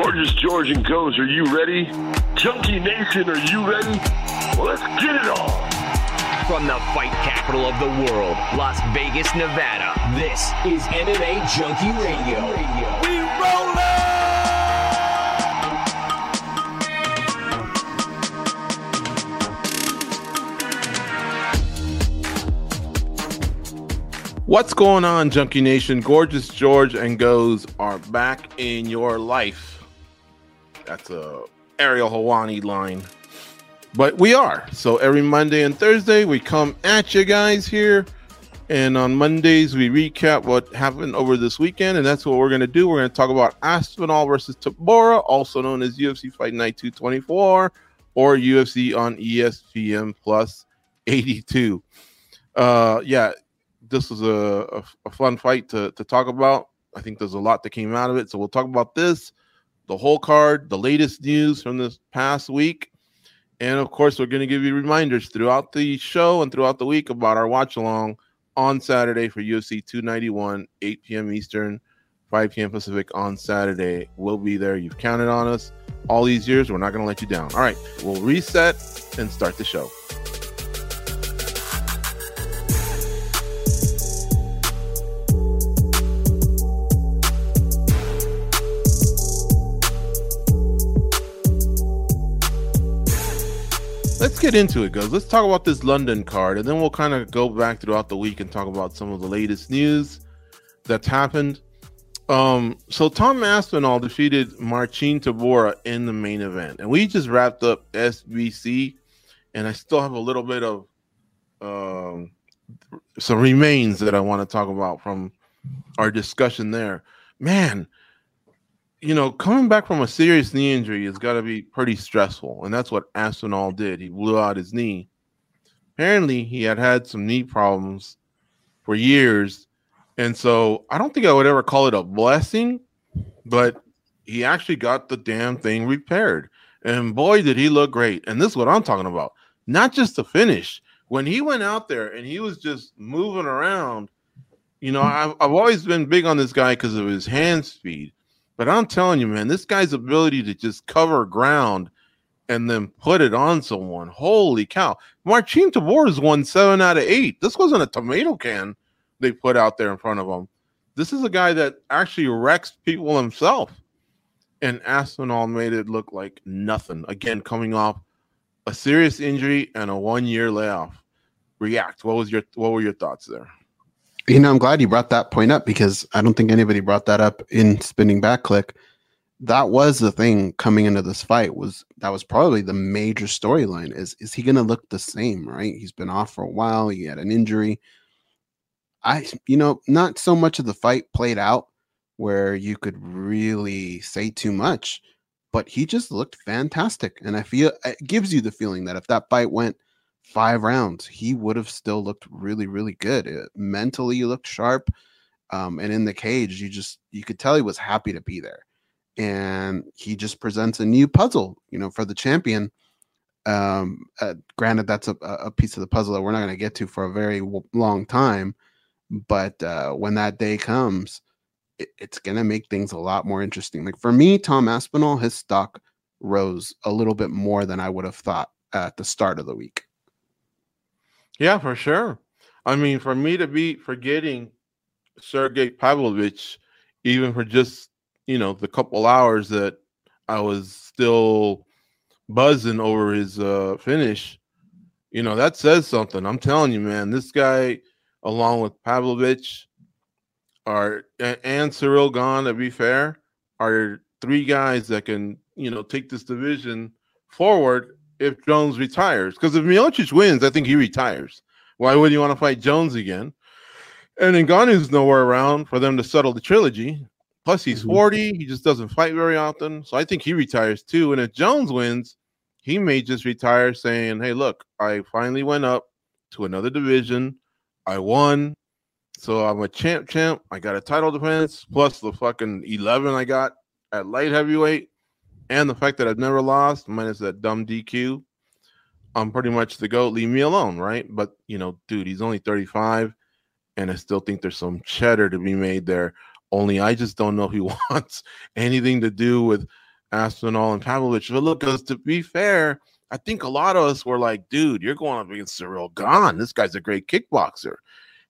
Gorgeous George and Goes, are you ready? Junkie Nation, are you ready? Well, let's get it on. From the fight capital of the world, Las Vegas, Nevada, this is MMA Junkie Radio. We rollin'! What's going on, Junkie Nation? Gorgeous George and Goes are back in your life. That's a Ariel Helwani line. But we are. So every Monday and Thursday, we come at you guys here. And on Mondays, we recap what happened over this weekend. And that's what we're going to do. We're going to talk about Aspinall versus Tybura, also known as UFC Fight Night 224 or UFC on ESPN Plus 82. Uh, yeah, this was a, a, a, fun fight to, to talk about. I think there's a lot that came out of it. So we'll talk about this, the whole card, the latest news from this past week. And of course, we're going to give you reminders throughout the show and throughout the week about our watch along on Saturday for UFC 291, 8 p.m. Eastern, 5 p.m. Pacific on Saturday. We'll be there. You've counted on us all these years. We're not going to let you down. All right, we'll reset and start the show. Let's get into it, guys. Let's talk about this London card, and then we'll kind of go back throughout the week and talk about some of the latest news that's happened. Um, so Tom Aspinall defeated Marcin Tybura in the main event, and we just wrapped up SBC, and I still have a little bit of um, some remains that I want to talk about from our discussion there. Man, you know, coming back from a serious knee injury has got to be pretty stressful, and that's what Aspinall did. He blew out his knee. Apparently, he had had some knee problems for years, and so I don't think I would ever call it a blessing, but he actually got the damn thing repaired. And boy, did he look great! And this is what I'm talking about. Not just the finish. When he went out there and he was just moving around, you know, I've, I've always been big on this guy because of his hand speed but I'm telling you, man, this guy's ability to just cover ground and then put it on someone. Holy cow. Marcin Tybura's won seven out of eight. This wasn't a tomato can they put out there in front of him. This is a guy that actually wrecks people himself. And Aspinall made it look like nothing. Again, coming off a serious injury and a one year layoff. React. What was your what were your thoughts there? You know, I'm glad you brought that point up because I don't think anybody brought that up in spinning back click. That was the thing coming into this fight was that was probably the major storyline is is he going to look the same, right? He's been off for a while, he had an injury. I you know, not so much of the fight played out where you could really say too much, but he just looked fantastic and I feel it gives you the feeling that if that fight went five rounds, he would have still looked really, really good. It, mentally, he looked sharp. Um, and in the cage, you just you could tell he was happy to be there. And he just presents a new puzzle, you know, for the champion. Um, uh, granted, that's a, a piece of the puzzle that we're not going to get to for a very w- long time. But uh, when that day comes, it, it's going to make things a lot more interesting. Like for me, Tom Aspinall, his stock rose a little bit more than I would have thought at the start of the week. Yeah, for sure. I mean, for me to be forgetting Sergey Pavlovich, even for just you know the couple hours that I was still buzzing over his uh, finish, you know that says something. I'm telling you, man, this guy, along with Pavlovich, are and Ciryl Gane, to be fair, are three guys that can you know take this division forward if Jones retires. Because if Miocic wins, I think he retires. Why would you want to fight Jones again? And then Ngannou's nowhere around for them to settle the trilogy. Plus, he's Mhm. 40. He just doesn't fight very often. So I think he retires too. And if Jones wins, he may just retire saying, Hey, look, I finally went up to another division. I won. So I'm a champ, champ. I got a title defense plus the fucking 11 I got at light heavyweight. And the fact that I've never lost, minus that dumb DQ. I'm pretty much the GOAT. Leave me alone, right? But, you know, dude, he's only 35. And I still think there's some cheddar to be made there. Only I just don't know if he wants anything to do with Aspinall and Pavlovich. But look, 'cause to be fair, I think a lot of us were like, dude, you're going up against Ciryl Gane. This guy's a great kickboxer.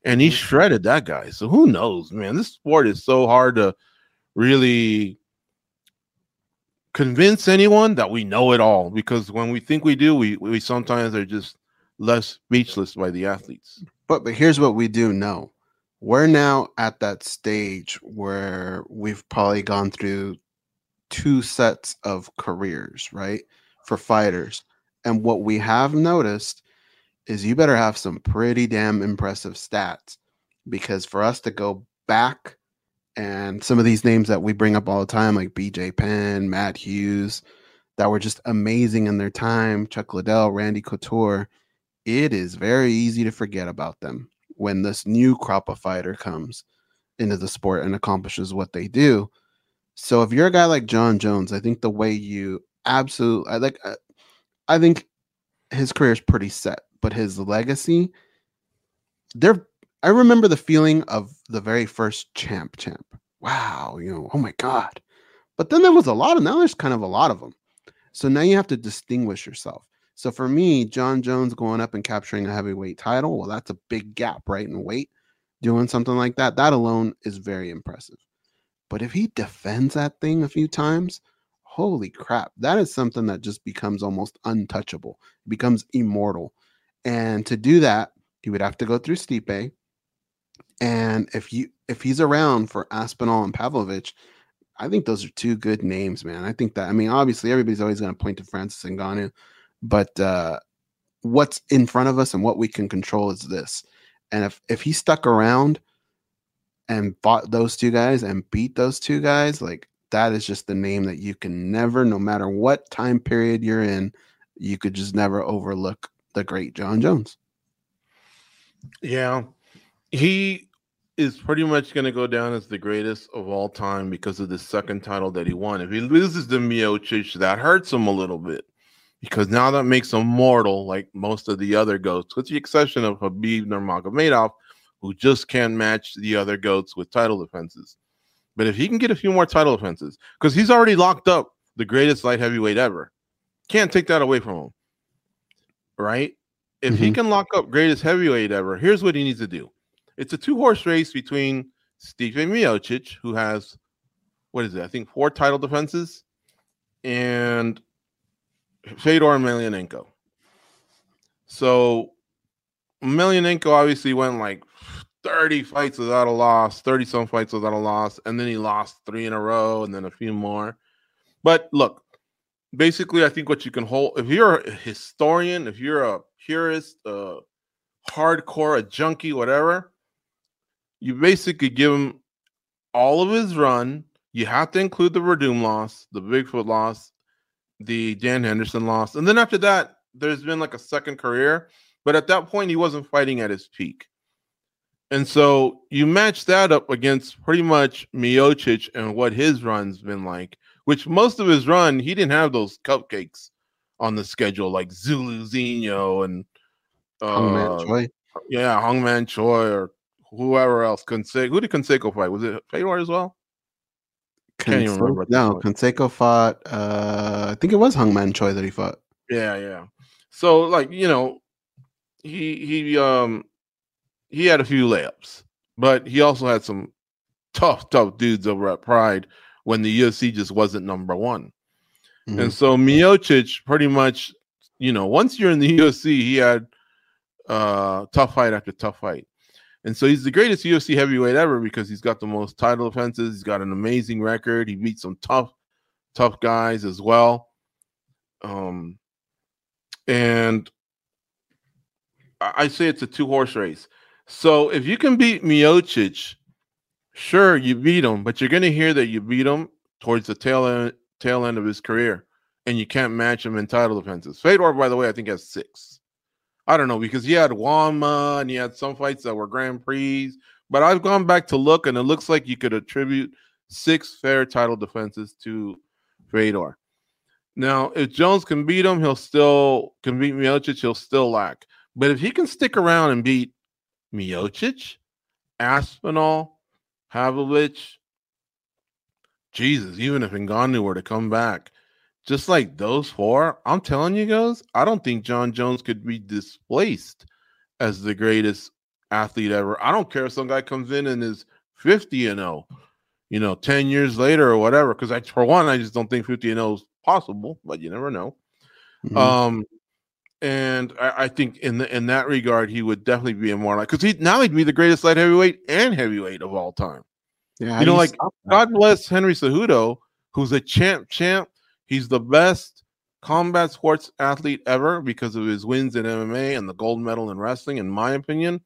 And he mm. shredded that guy. So who knows, man? This sport is so hard to really convince anyone that we know it all because when we think we do, we, we sometimes are just less speechless by the athletes. But but here's what we do know. We're now at that stage where we've probably gone through two sets of careers, right? For fighters. And what we have noticed is you better have some pretty damn impressive stats because for us to go back and some of these names that we bring up all the time, like BJ Penn, Matt Hughes, that were just amazing in their time, Chuck Liddell, Randy Couture, it is very easy to forget about them when this new crop of fighter comes into the sport and accomplishes what they do. So if you're a guy like Jon Jones, I think the way you absolutely I like uh, I think his career is pretty set, but his legacy there I remember the feeling of the very first champ champ. Wow, you know, oh my god. But then there was a lot of now there's kind of a lot of them. So now you have to distinguish yourself. So for me, Jon Jones going up and capturing a heavyweight title, well, that's a big gap, right? In weight, doing something like that, that alone is very impressive. But if he defends that thing a few times, holy crap, that is something that just becomes almost untouchable, becomes immortal. And to do that, he would have to go through Stipe. And if you if he's around for Aspinall and Pavlovich, I think those are two good names, man. I think that I mean, obviously everybody's always going to point to Francis and Ngannou, but uh what's in front of us and what we can control is this. And if if he stuck around and fought those two guys and beat those two guys, like that is just the name that you can never, no matter what time period you're in, you could just never overlook the great Jon Jones. Yeah. He is pretty much going to go down as the greatest of all time because of the second title that he won. If he loses to Miocic, that hurts him a little bit because now that makes him mortal like most of the other goats, with the exception of Khabib Nurmagomedov, who just can't match the other goats with title defenses. But if he can get a few more title defenses, because he's already locked up the greatest light heavyweight ever, can't take that away from him. Right? If he Mhm. can lock up greatest heavyweight ever, here's what he needs to do. It's a two horse race between Stipe Miocic, who has what is it? I think four title defenses, and Fedor Emelianenko. So Emelianenko obviously went like 30 fights without a loss, 30 some fights without a loss, and then he lost three in a row and then a few more. But look, basically, I think what you can hold if you're a historian, if you're a purist, uh hardcore, a junkie, whatever, you basically give him all of his run. You have to include the Werdum loss, the Bigfoot loss, the Dan Henderson loss, and then after that, there's been like a second career. But at that point, he wasn't fighting at his peak. And so you match that up against pretty much Miocic and what his run's been like, which most of his run, he didn't have those cupcakes on the schedule like Zuluzinho and uh, Choi. yeah, Hongman Choi or whoever else. Canseco, who did Canseco fight? Was it Fedor as well? can't even Conse- remember No. Canseco fought. Uh, I think it was Hongman Choi that he fought. Yeah, yeah. So like you know, he he um he had a few layups, but he also had some tough tough dudes over at Pride when the UFC just wasn't number one. Mhm. And so Miocic pretty much, you know, once you're in the UFC, he had uh tough fight after tough fight. And so he's the greatest UFC heavyweight ever because he's got the most title defenses, he's got an amazing record, he beat some tough, tough guys as well. Um and I say it's a two horse race. So if you can beat Miocic, Sure, you beat him, but you're going to hear that you beat him towards the tail end tail end of his career, and you can't match him in title defenses. Fedor, by the way, I think has six. I don't know because he had WAMMA and he had some fights that were Grand Prix, but I've gone back to look, and it looks like you could attribute six fair title defenses to Fedor. Now, if Jones can beat him, he'll still can beat Miocic, he'll still lack. But if he can stick around and beat Miocic, Aspinall, Pavlovich, Jesus, even if Ngannou were to come back, just like those four, I'm telling you guys, I don't think Jon Jones could be displaced as the greatest athlete ever. I don't care if some guy comes in and is 50 and 0, you know, 10 years later or whatever. Because I, for one, I just don't think 50 and 0 is possible, but you never know. Mm-hmm. Um, and I, I, think in the, in that regard, he would definitely be a more like because he now he'd be the greatest light heavyweight and heavyweight of all time. Yeah, you know, like God bless Henry Cejudo, who's a champ, champ. He's the best combat sports athlete ever because of his wins in MMA and the gold medal in wrestling, in my opinion.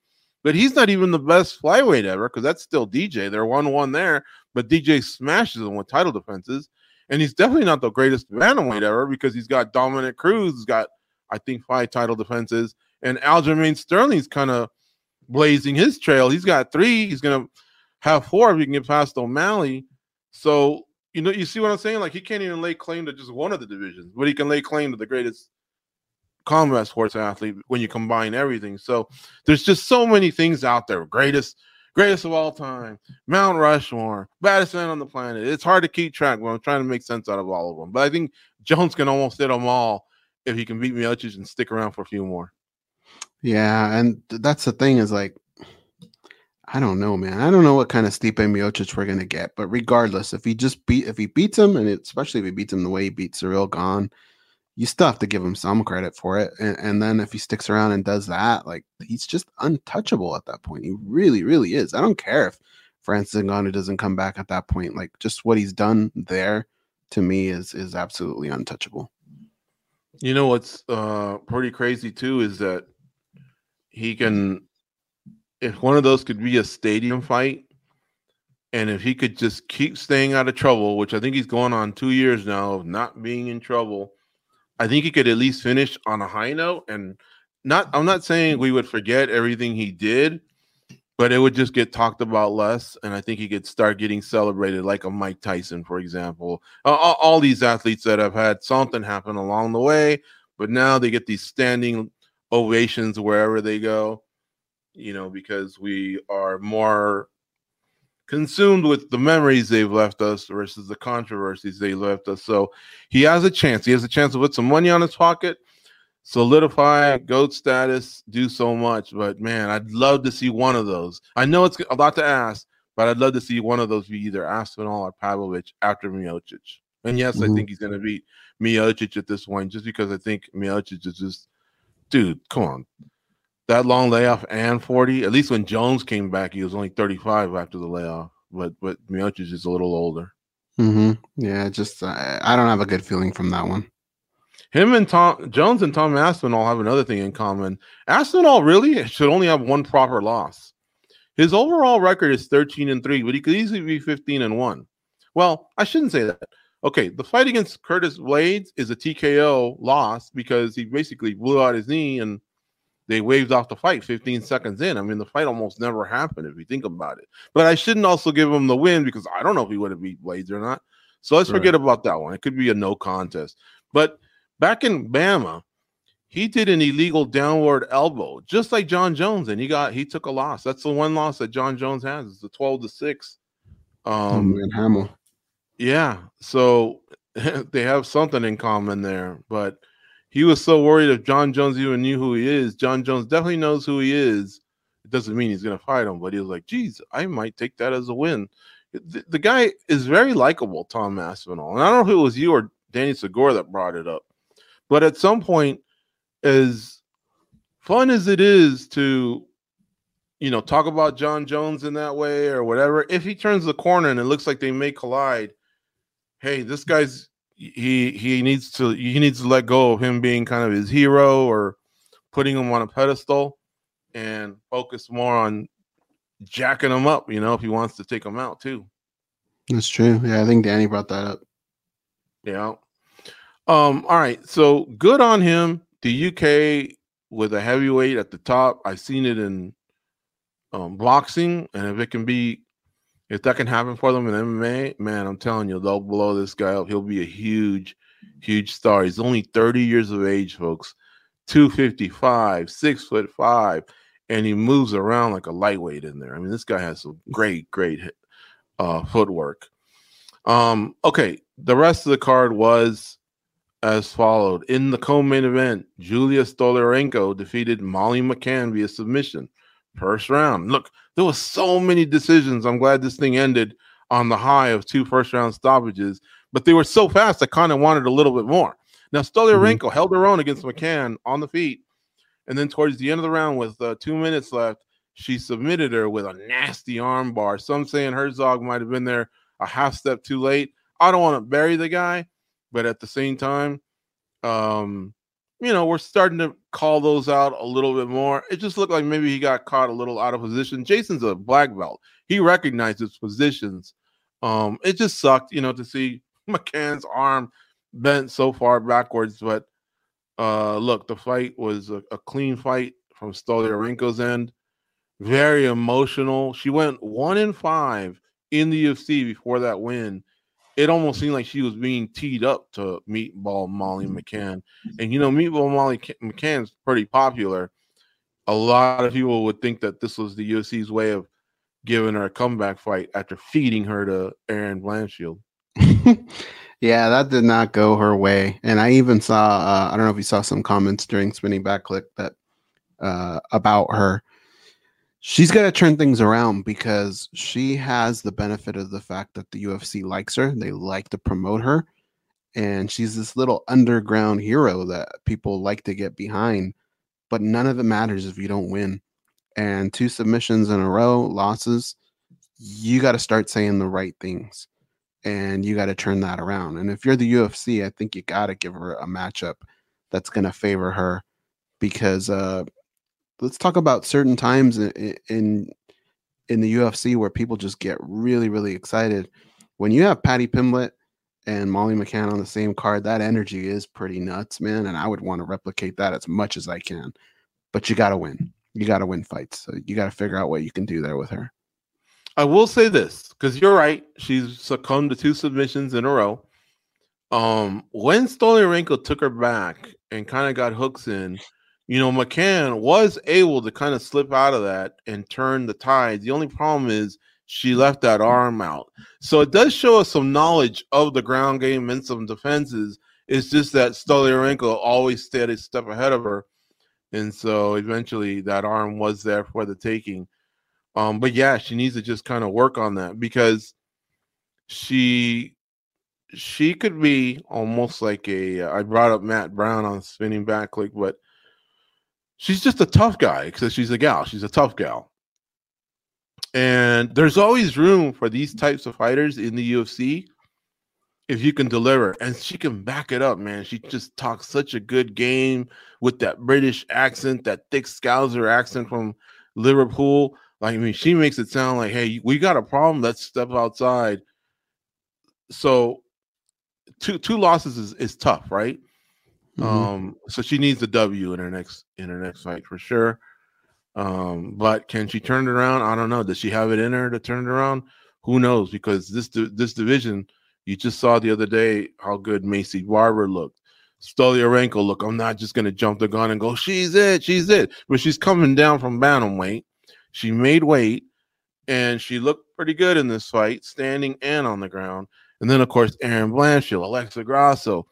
But he's not even the best flyweight ever because that's still DJ. They're one one there, but DJ smashes them with title defenses. And he's definitely not the greatest bantamweight ever because he's got Dominick Cruz, he's got, I think, five title defenses. And Aljamain Sterling's kind of blazing his trail. He's got three. He's going to have four if he can get past O'Malley. So, you know, you see what I'm saying? Like, he can't even lay claim to just one of the divisions, but he can lay claim to the greatest combat sports athlete when you combine everything. So, there's just so many things out there. Greatest greatest of all time, Mount Rushmore, baddest man on the planet. It's hard to keep track, but I'm trying to make sense out of all of them. But I think Jones can almost hit them all if he can beat Miocic and stick around for a few more. Yeah, and that's the thing is like, I don't know, man. I don't know what kind of Stipe Miocic we're gonna get, but regardless, if he just beat, if he beats him, and especially if he beats him the way he beat Ciryl Gane, you still have to give him some credit for it. And, and, then if he sticks around and does that, like he's just untouchable at that point. He really, really is. I don't care if Francis Ngannou doesn't come back at that point. Like just what he's done there to me is is absolutely untouchable. You know what's uh pretty crazy too is that he can if one of those could be a stadium fight and if he could just keep staying out of trouble, which I think he's going on two years now of not being in trouble I think he could at least finish on a high note. And not I'm not saying we would forget everything he did, but it would just get talked about less. And I think he could start getting celebrated like a Mike Tyson for example. all, all these athletes that have had something happen along the way, but now they get these standing ovations wherever they go, you know, because we are more consumed with the memories they've left us versus the controversies they left us. So he has a chance. He has a chance to put some money on his pocket, solidify GOAT status, do so much. But man, I'd love to see one of those. I know it's a lot to ask, but I'd love to see one of those be either Aspinall or Pavlovich after Miocic. And yes, mm-hmm. I think he's going to beat Miocic at this point just because I think Miocic is just, dude, come on that long layoff and 40. At least when Jones came back, he was only 35 after the layoff. But but Miocic is a little older. Mm-hmm. Yeah, just uh, I don't have a good feeling from that one. Him and Tom Jones and Tom Aspinall have another thing in common. Aspinall really should only have one proper loss. His overall record is 13 and 3, but he could easily be 15 and 1. Well, I shouldn't say that. Okay, the fight against Curtis Blaydes is a TKO loss because he basically blew out his knee and they waved off the fight 15 seconds in. I mean, the fight almost never happened if you think about it. But I shouldn't also give him the win because I don't know if he would have beat Blaydes or not. So let's right. forget about that one. It could be a no contest. But back in BAMMA, he did an illegal downward elbow, just like Jon Jones, and he got he took a loss. That's the one loss that Jon Jones has. It's the 12 to 6. Um and Hamill. Yeah. So they have something in common there, but he was so worried if Jon Jones even knew who he is. Jon Jones definitely knows who he is. It doesn't mean he's going to fight him, but he was like, geez, I might take that as a win. The, the guy is very likable, Tom Aspinall. And I don't know if it was you or Danny Segura that brought it up, but at some point, as fun as it is to, you know, talk about Jon Jones in that way or whatever, if he turns the corner and it looks like they may collide, hey, this guy's he he needs to he needs to let go of him being kind of his hero or putting him on a pedestal and focus more on jacking him up, you know, if he wants to take him out too. That's true. Yeah, I think Danny brought that up. Yeah. Um, all right. So good on him. The UK with a heavyweight at the top. I've seen it in um, boxing, and if it can be, if that can happen for them in MMA, man, I'm telling you, they'll blow this guy up. He'll be a huge, huge star. He's only 30 years of age, folks. 255, six foot five, and he moves around like a lightweight in there. I mean, this guy has some great, great uh, footwork. Um, okay, the rest of the card was as followed. In the co-main event, Julia Stoliarenko defeated Molly McCann via submission. First round. Look, there was so many decisions. I'm glad this thing ended on the high of two first round stoppages, but they were so fast I kind of wanted a little bit more. Now Stoliarenko mm-hmm. held her own against McCann on the feet, and then towards the end of the round, with uh, two minutes left, she submitted her with a nasty arm bar. Some saying Herzog might have been there a half step too late. I don't want to bury the guy, but at the same time, um, you know, we're starting to call those out a little bit more. It just looked like maybe he got caught a little out of position. Jason's a black belt. He recognizes positions. Um, it just sucked, you know, to see McCann's arm bent so far backwards. But uh look, the fight was a, a clean fight from Stoliarenko's end. Very emotional. She went one in five in the UFC before that win it almost seemed like she was being teed up to Meatball Molly mm-hmm. McCann. And you know, Meatball Molly McCann's pretty popular. A lot of people would think that this was the UFC's way of giving her a comeback fight after feeding her to Erin Blanchfield. yeah, that did not go her way. And I even saw uh, I don't know if you saw some comments during spinning back click that uh, about her she's got to turn things around because she has the benefit of the fact that the UFC likes her. They like to promote her. And she's this little underground hero that people like to get behind. But none of it matters if you don't win. And two submissions in a row, losses, you got to start saying the right things. And you got to turn that around. And if you're the UFC, I think you got to give her a matchup that's going to favor her because uh, let's talk about certain times in, in in the UFC where people just get really really excited. When you have Paddy Pimblett and Molly McCann on the same card, that energy is pretty nuts, man. And I would want to replicate that as much as I can. But you got to win. You got to win fights. So you got to figure out what you can do there with her. I will say this because you're right. She's succumbed to two submissions in a row. Um, when Stoliarenko took her back and kind of got hooks in, you know, McCann was able to kind of slip out of that and turn the tides. The only problem is she left that arm out. So it does show us some knowledge of the ground game and some defenses. It's just that Stoliarenko always stayed a step ahead of her. And so eventually that arm was there for the taking. Um, but yeah, she needs to just kind of work on that because she she could be almost like a I brought up Matt Brown on spinning back click, but she's just a tough guy because she's a gal. She's a tough gal. And there's always room for these types of fighters in the UFC if you can deliver. And she can back it up, man. She just talks such a good game with that British accent, that thick Scouser accent from Liverpool. Like, I mean, she makes it sound like, hey, we got a problem. Let's step outside. So two two losses is, is tough, right? Mm-hmm. Um, so she needs a W in her next in her next fight for sure. Um, but can she turn it around? I don't know. Does she have it in her to turn it around? Who knows? Because this this division, you just saw the other day how good Maycee Barber looked. Stoliarenko, look, I'm not just gonna jump the gun and go, she's it, she's it. But she's coming down from bantamweight. She made weight, and she looked pretty good in this fight, standing and on the ground. And then, of course, Erin Blanchfield, Alexa Grasso.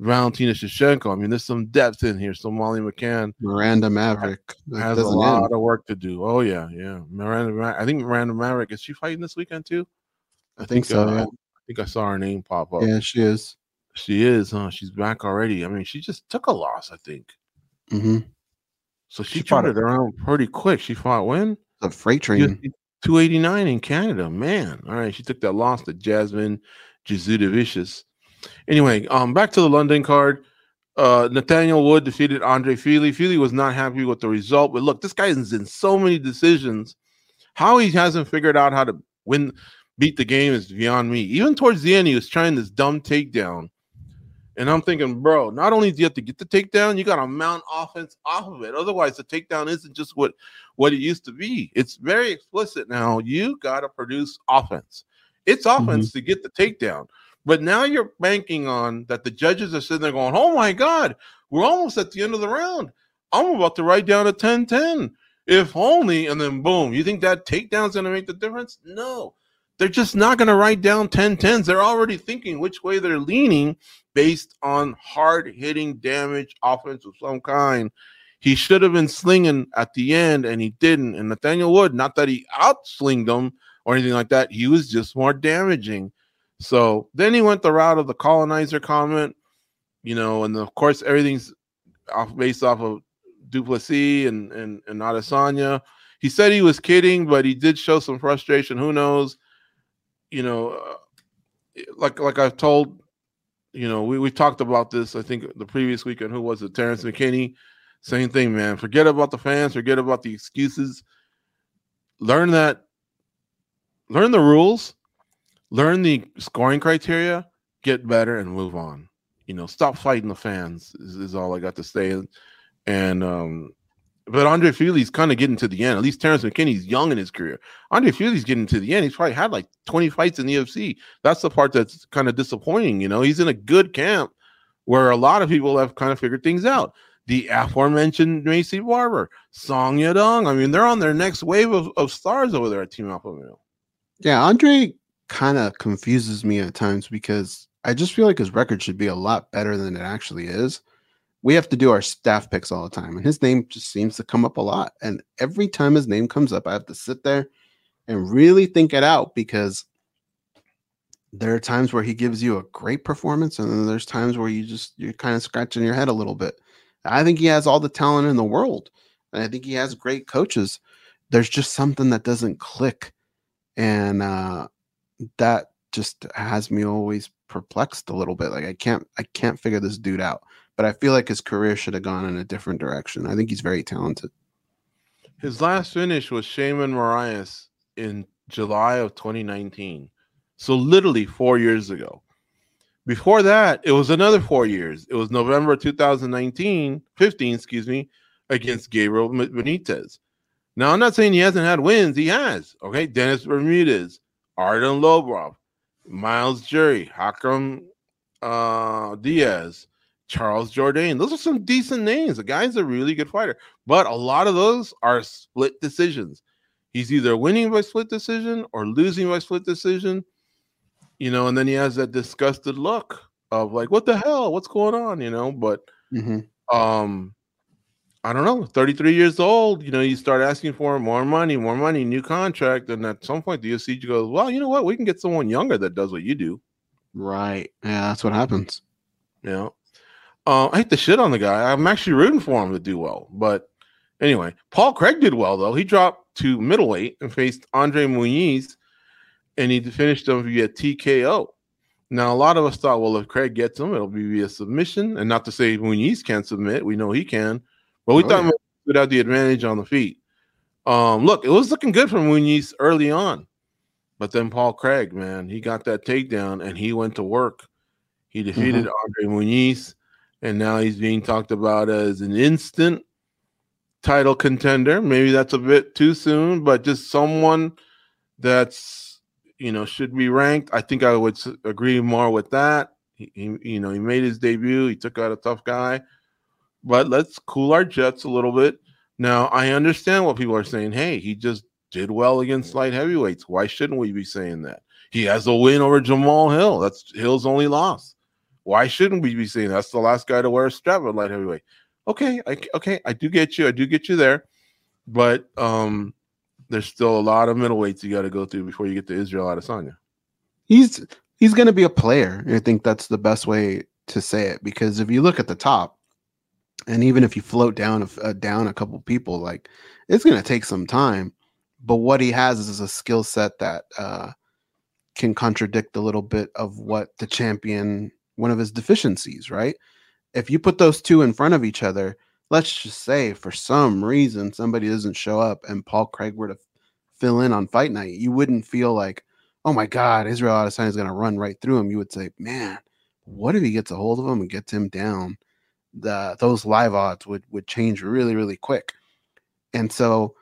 Valentina Shevchenko. I mean, there's some depth in here. So Molly McCann, Miranda Maverick has a lot end. of work to do. Oh yeah, yeah. Miranda, I think Miranda Maverick is she fighting this weekend too? I, I think, think, so. Uh, yeah. I think I saw her name pop up. Yeah, she is. She is, huh? She's back already. I mean, she just took a loss, I think. Mm-hmm. So she, she turned it around pretty quick. She fought when? The freight train. 289 in Canada. Man. All right. She took that loss to Jasmine Jasudavicius. Anyway, um, back to the London card. Uh, Nathaniel Wood defeated Andre Fili. Fili was not happy with the result, but look, this guy is in so many decisions How he hasn't figured out how to win, beat the game is beyond me. Even towards the end, he was trying this dumb takedown. And I'm thinking, bro, not only do you have to get the takedown, you got to mount offense off of it. Otherwise, the takedown isn't just what what it used to be. It's very explicit now. You got to produce offense. It's offense mm-hmm. to get the takedown. But now you're banking on that the judges are sitting there going, oh my God, we're almost at the end of the round. I'm about to write down a 10 10. If only, and then boom. You think that takedown's going to make the difference? No. They're just not going to write down 10 10s. They're already thinking which way they're leaning based on hard hitting damage, offense of some kind. He should have been slinging at the end, and he didn't. And Nathaniel Wood, not that he outslinged them or anything like that, he was just more damaging. So then he went the route of the colonizer comment, you know, and of course everything's off based off of du Plessis and and and Adesanya. He said he was kidding, but he did show some frustration. Who knows? You know, uh, like like I've told, you know, we we talked about this. I think the previous weekend. Who was it? Terrence McKinney. Same thing, man. Forget about the fans. Forget about the excuses. Learn that. Learn the rules learn the scoring criteria, get better, and move on. You know, stop fighting the fans is, is all I got to say. And um, but Andre Fili's kind of getting to the end. At least Terrence McKinney's young in his career. Andre Fili's getting to the end. He's probably had like 20 fights in the UFC. That's the part that's kind of disappointing. You know, he's in a good camp where a lot of people have kind of figured things out. The aforementioned Maycee Barber, Song Yadong. I mean, they're on their next wave of, of stars over there at Team Alpha Male. Yeah, Andre kind of confuses me at times because I just feel like his record should be a lot better than it actually is. We have to do our staff picks all the time, and his name just seems to come up a lot. And every time his name comes up, I have to sit there and really think it out because there are times where he gives you a great performance, and then there's times where you just you're kind of scratching your head a little bit. I think he has all the talent in the world, and I think he has great coaches. There's just something that doesn't click, and uh, that just has me always perplexed a little bit. Like I can't I can't figure this dude out. But I feel like his career should have gone in a different direction. I think he's very talented. His last finish was Sheymon Moraes in July of 2019. So literally four years ago. Before that, it was another four years. It was November 2019, 15, excuse me, against Gabriel Benitez. Now, I'm not saying he hasn't had wins. He has. Okay. Dennis Bermudez, Artem Lobov, Myles Jury, Hakam uh, Diaz, Charles Jourdain. Those are some decent names. The guy's a really good fighter, but a lot of those are split decisions. He's either winning by split decision or losing by split decision, you know, and then he has that disgusted look of like, what the hell? What's going on? You know, but mm-hmm. um I don't know, 33 years old, you know, you start asking for more money, more money, new contract. And at some point, the UFC goes, well, you know what? We can get someone younger that does what you do. Right. Yeah, that's what happens. Yeah. Uh, I hate the shit on the guy. I'm actually rooting for him to do well. But anyway, Paul Craig did well, though. He dropped to middleweight and faced Andre Muniz, and he finished him via TKO. Now, a lot of us thought, well, if Craig gets him, it'll be via submission. And not to say Muniz can't submit, we know he can. But we oh, thought yeah. have the advantage on the feet. Um, look, it was looking good for Muniz early on, but then Paul Craig, man, he got that takedown and he went to work. He defeated mm-hmm. Andre Muniz, and now he's being talked about as an instant title contender. Maybe that's a bit too soon, but just someone that's you know should be ranked. I think I would agree more with that. He, he you know he made his debut. He took out a tough guy but let's cool our jets a little bit. Now, I understand what people are saying. Hey, he just did well against light heavyweights. Why shouldn't we be saying that? He has a win over Jamal Hill. That's Hill's only loss. Why shouldn't we be saying that's the last guy to wear a strap at light heavyweight? Okay, I, okay, I do get you. I do get you there, but um, there's still a lot of middleweights you got to go through before you get to Israel Adesanya. He's he's going to be a player. I think that's the best way to say it because if you look at the top, and even if you float down a, uh, down a couple people like it's going to take some time but what he has is a skill set that uh, can contradict a little bit of what the champion one of his deficiencies right if you put those two in front of each other let's just say for some reason somebody doesn't show up and paul craig were to fill in on fight night, you wouldn't feel like, oh my God, Israel Adesanya is going to run right through him. You would say, man, what if he gets a hold of him and gets him down? The those live odds would would change really really quick, and so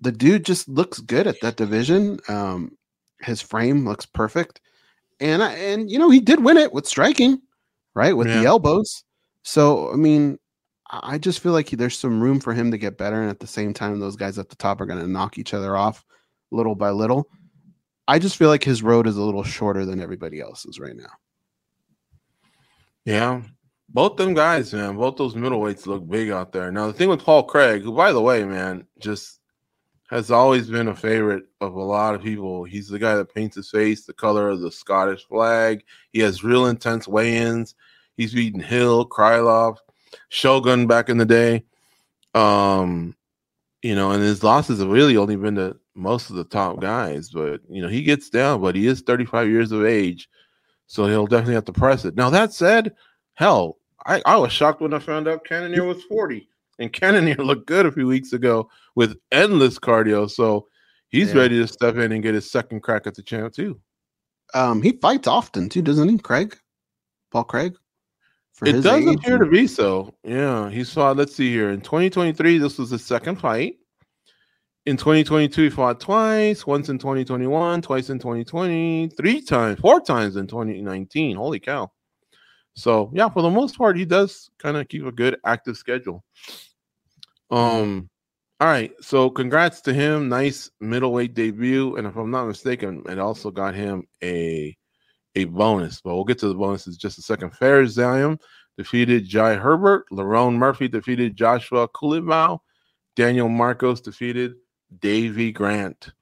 the dude just looks good at that division. Um, his frame looks perfect, and I, and you know he did win it with striking, right with Yeah. the elbows. So I mean, I just feel like he, there's some room for him to get better, and at the same time, those guys at the top are going to knock each other off little by little. I just feel like his road is a little shorter than everybody else's right now. Yeah. Both them guys, man, both those middleweights look big out there. Now, the thing with Paul Craig, who, by the way, man, just has always been a favorite of a lot of people. He's the guy that paints his face the color of the Scottish flag. He has real intense weigh ins. He's beaten Hill, Krylov, Shogun back in the day. Um, you know, and his losses have really only been to most of the top guys, but you know, he gets down, but he is 35 years of age, so he'll definitely have to press it. Now, that said, hell, I, I was shocked when I found out Cannonier was 40, and Cannonier looked good a few weeks ago with endless cardio, so he's Yeah. ready to step in and get his second crack at the champ too. Um, he fights often too, doesn't he, Craig? Paul Craig. For It does age appear to be so. Yeah, he fought. Let's see here. In 2023, this was his second fight. In 2022, he fought twice. Once in 2021, twice in 2020, three times, four times in 2019. Holy cow! So yeah, for the most part, he does kind of keep a good active schedule. Um. All right. So congrats to him. Nice middleweight debut, and if I'm not mistaken, it also got him a a bonus. But we'll get to the bonuses just a second. Fares Ziam defeated Jai Herbert. Lerone Murphy defeated Joshua Culibao. Daniel Marcos defeated Davy Grant.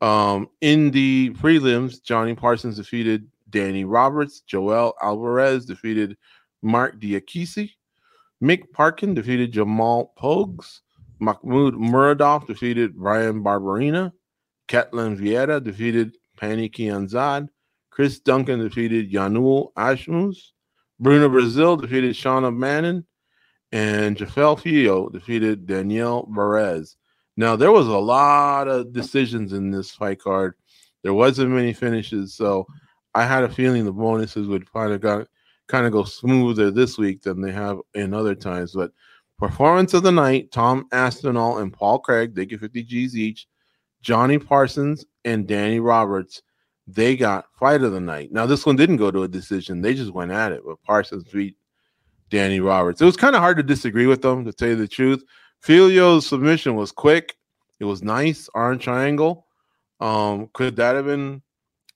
Um, in the prelims, Johnny Parsons defeated Danny Roberts. Joel Alvarez defeated Mark Diakiese. Mick Parkin defeated Jamal Pogues. Mahmoud Muradov defeated Bryan Barberena. Ketlin Vieira defeated Pannie Kianzad. Chris Duncan defeated Yanal Ashmoz. Bruna Brasil defeated Shauna Bannon. And Jafel Filho defeated Daniel Barez. Now, there was a lot of decisions in this fight card. There wasn't many finishes. So I had a feeling the bonuses would kind of go, kind of go smoother this week than they have in other times. But performance of the night, Tom Aspinall and Paul Craig, they get 50 G's each. Johnny Parsons and Danny Roberts, they got fight of the night. Now, this one didn't go to a decision. They just went at it, but Parsons beat Danny Roberts. It was kind of hard to disagree with them, to tell you the truth. Filho's submission was quick. It was nice, arm triangle. Um, could that have been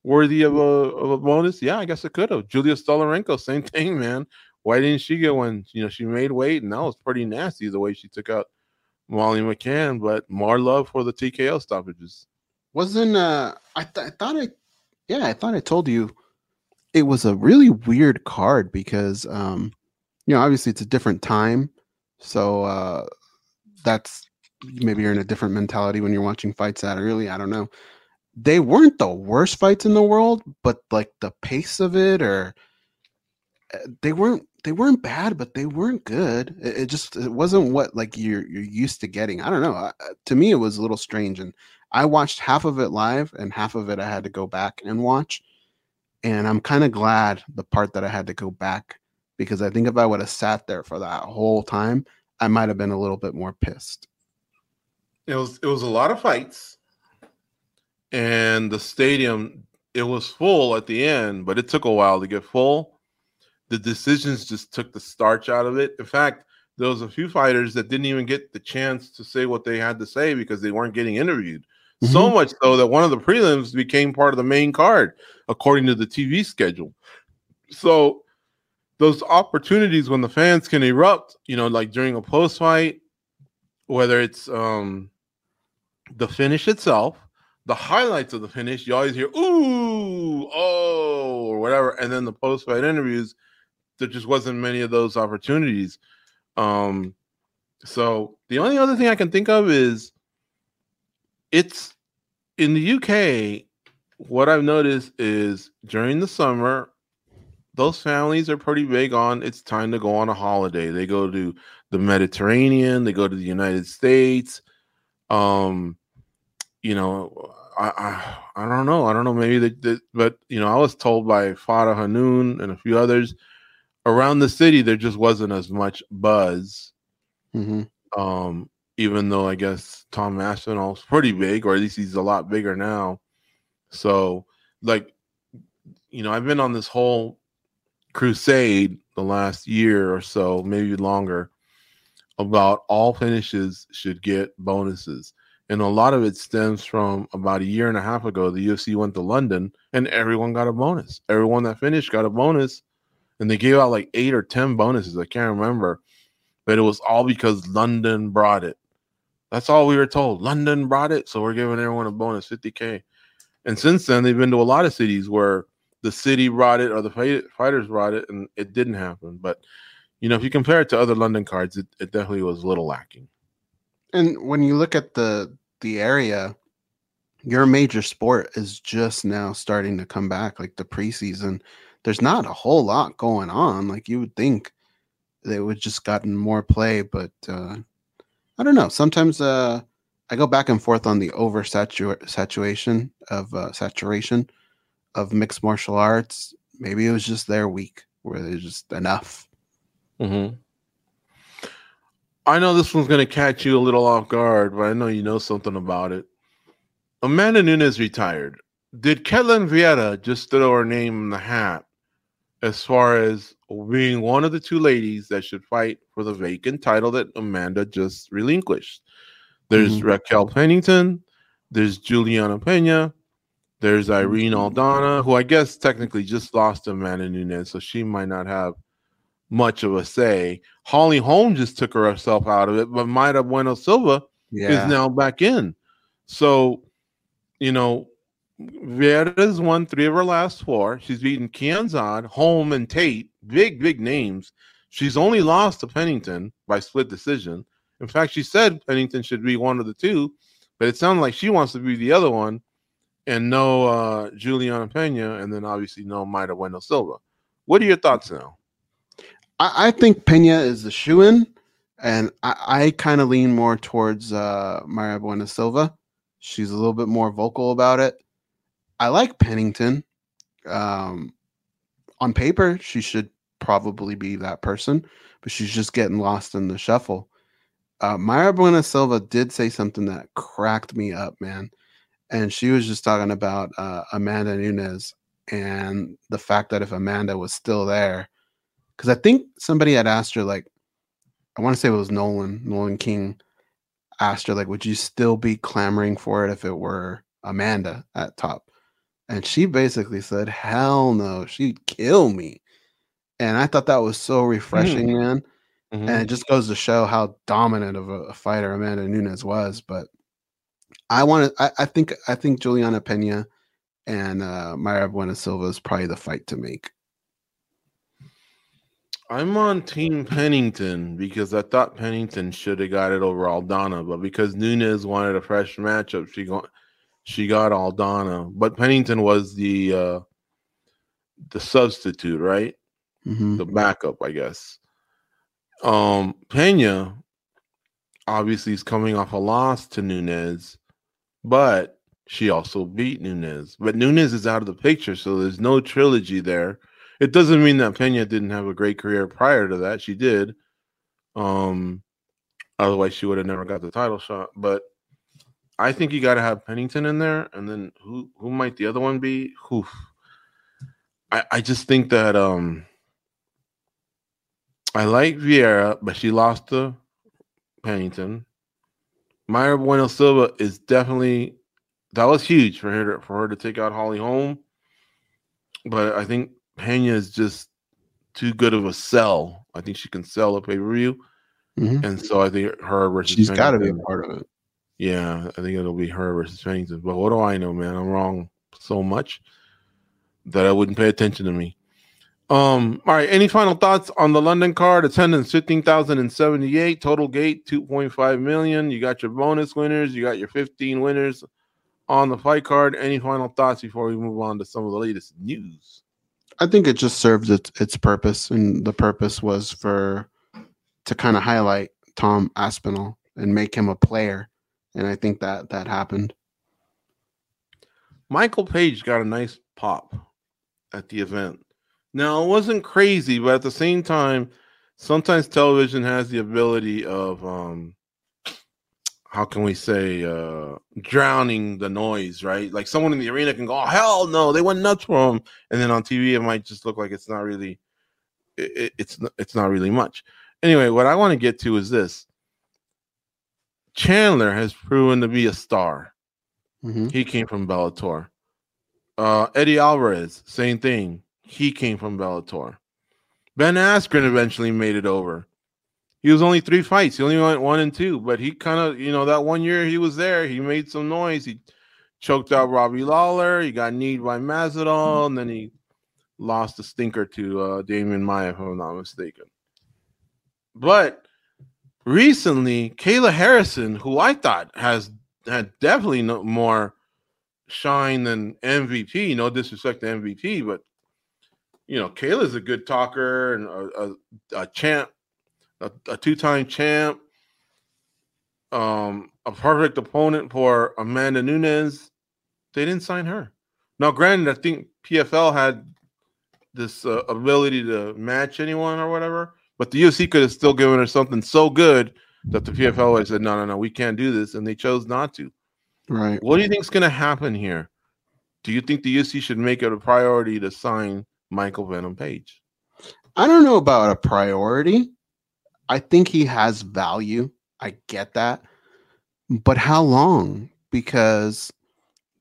worthy of a of a bonus? Yeah, I guess it could have. Julia Stoliarenko, same thing, man. Why didn't she get one? You know, she made weight, and that was pretty nasty the way she took out Molly McCann. But more love for the TKO stoppages. Wasn't uh I, th- I thought I yeah, I thought I told you it was a really weird card because um you know, obviously it's a different time. So uh that's maybe you're in a different mentality when you're watching fights that early. I don't know. They weren't the worst fights in the world, but like the pace of it or uh, they weren't they weren't bad, but they weren't good. It, it just it wasn't what like you're you're used to getting. I don't know. Uh, to me, it was a little strange, and I watched half of it live, and half of it I had to go back and watch. And I'm kind of glad the part that I had to go back because I think if I would have sat there for that whole time, I might have been a little bit more pissed. It was it was a lot of fights, and the stadium it was full at the end, but it took a while to get full. The decisions just took the starch out of it. In fact, there was a few fighters that didn't even get the chance to say what they had to say because they weren't getting interviewed. So much so that one of the prelims became part of the main card according to the TV schedule. So those opportunities when the fans can erupt, you know, like during a post fight, whether it's um the finish itself, the highlights of the finish, you always hear ooh, oh, or whatever, and then the post fight interviews, there just wasn't many of those opportunities. Um, so the only other thing I can think of is it's in the UK. What I've noticed is during the summer, those families are pretty big on it's time to go on a holiday. They go to the Mediterranean, they go to the United States. Um, you know, I, I I don't know. I don't know. Maybe they, they but you know, I was told by Farah Hannoun and a few others around the city there just wasn't as much buzz. hmm Um, even though I guess Tom Aspinall's pretty big, or at least he's a lot bigger now. So, like, you know, I've been on this whole crusade the last year or so, maybe longer, about all finishes should get bonuses. And a lot of it stems from about a year and a half ago. The UFC went to London and everyone got a bonus. Everyone that finished got a bonus. And they gave out like eight or 10 bonuses. I can't remember. But it was all because London brought it. That's all we were told. London brought it. So we're giving everyone a bonus 50K. And since then, they've been to a lot of cities where the city brought it or the fight- fighters brought it and it didn't happen. But, you know, if you compare it to other London cards, it, it definitely was a little lacking. And when you look at the the area, your major sport is just now starting to come back. Like the preseason, there's not a whole lot going on. Like you would think they would just gotten more play, but uh, I don't know. Sometimes uh, I go back and forth on the oversaturation saturation of uh, saturation of mixed martial arts. Maybe it was just their week where there's just enough. Mm-hmm. I know this one's going to catch you a little off guard, but I know you know something about it. Amanda Nunes retired. Did Ketlen Vieira just throw her name in the hat as far as being one of the two ladies that should fight for the vacant title that Amanda just relinquished? There's Mhm. Raquel Pennington, there's Juliana Pena, there's Irene Aldana, who I guess technically just lost to Amanda Nunes, so she might not have much of a say. Holly Holm just took herself out of it, but Mayra Bueno Silva Yeah. is now back in. So, you know, Vieira's won three of her last four. She's beaten Kianzad, Holm, and Tate, big, big names. She's only lost to Pennington by split decision. In fact, she said Pennington should be one of the two, but it sounded like she wants to be the other one and no uh, Juliana Pena, and then obviously no Mayra Bueno Silva. What are your thoughts now? I, I think Pena is the shoe in, and I, I kind of lean more towards uh, Maria Bueno Silva. She's a little bit more vocal about it. I like Pennington. Um, on paper, she should probably be that person, but she's just getting lost in the shuffle. Uh, Mayra Bueno Silva did say something that cracked me up, man. And she was just talking about uh, Amanda Nunes and the fact that if Amanda was still there, because I think somebody had asked her, like, I want to say it was Nolan, Nolan King asked her, like, would you still be clamoring for it if it were Amanda at top? And she basically said, hell no, she'd kill me. And I thought that was so refreshing, man. Mm-hmm. And it just goes to show how dominant of a, a fighter Amanda Nunes was. But I want to, I, I think, I think Juliana Pena and uh, Mayra Bueno Silva is probably the fight to make. I'm on Team Pennington because I thought Pennington should have got it over Aldana, but because Nunes wanted a fresh matchup, she got she got Aldana. But Pennington was the uh the substitute, right? Mhm. The backup, I guess. Um Pena obviously is coming off a loss to Nunes, but she also beat Nunes. But Nunes is out of the picture, so there's no trilogy there. It doesn't mean that Pena didn't have a great career prior to that. She did. Um, otherwise she would have never got the title shot. But I think you got to have Pennington in there, and then who who might the other one be? Who? I I just think that um I like Vieira, but she lost to Pennington. Mayra Bueno Silva is definitely that was huge for her to, for her to take out Holly Holm. But I think Pena is just too good of a sell. I think she can sell a pay per view, Mhm. and so I think her versus She's got to be a part of it. Yeah, I think it'll be her versus Pennington. But what do I know, man? I'm wrong so much that I wouldn't pay attention to me. Um, all right. Any final thoughts on the London card? Attendance fifteen thousand and seventy-eight. Total gate two point five million. You got your bonus winners. You got your fifteen winners on the fight card. Any final thoughts before we move on to some of the latest news? I think it just served its its purpose, and the purpose was for to kind of highlight Tom Aspinall and make him a player, and I think that that happened. Michael Page got a nice pop at the event. Now it wasn't crazy, but at the same time, sometimes television has the ability of um how can we say uh drowning the noise, right? Like someone in the arena can go, oh, hell no, they went nuts for him, and then on TV it might just look like it's not really it, it- it's it's not really much. Anyway, what I want to get to is this. Chandler has proven to be a star. Mhm. He came from Bellator. Uh, Eddie Alvarez, same thing. He came from Bellator. Ben Askren eventually made it over. He was only three fights. He only went one and two, but he kind of, you know, that one year he was there, he made some noise. He choked out Robbie Lawler. He got kneed by Masvidal, and then he lost a stinker to uh, Demian Maia, if I'm not mistaken. But recently, Kayla Harrison, who I thought has had definitely no more shine than MVP. No disrespect to MVP, but you know, Kayla's a good talker and a, a, a champ, a, a two-time champ, um, a perfect opponent for Amanda Nunes. They didn't sign her. Now, granted, I think PFL had this uh, ability to match anyone or whatever, but the UFC could have still given her something so good that the PFL would have said, "No, no, no, we can't do this," and they chose not to. Right. What do you think is going to happen here? Do you think the UFC should make it a priority to sign Michael Venom Page? I don't know about a priority. I think he has value. I get that. But how long? Because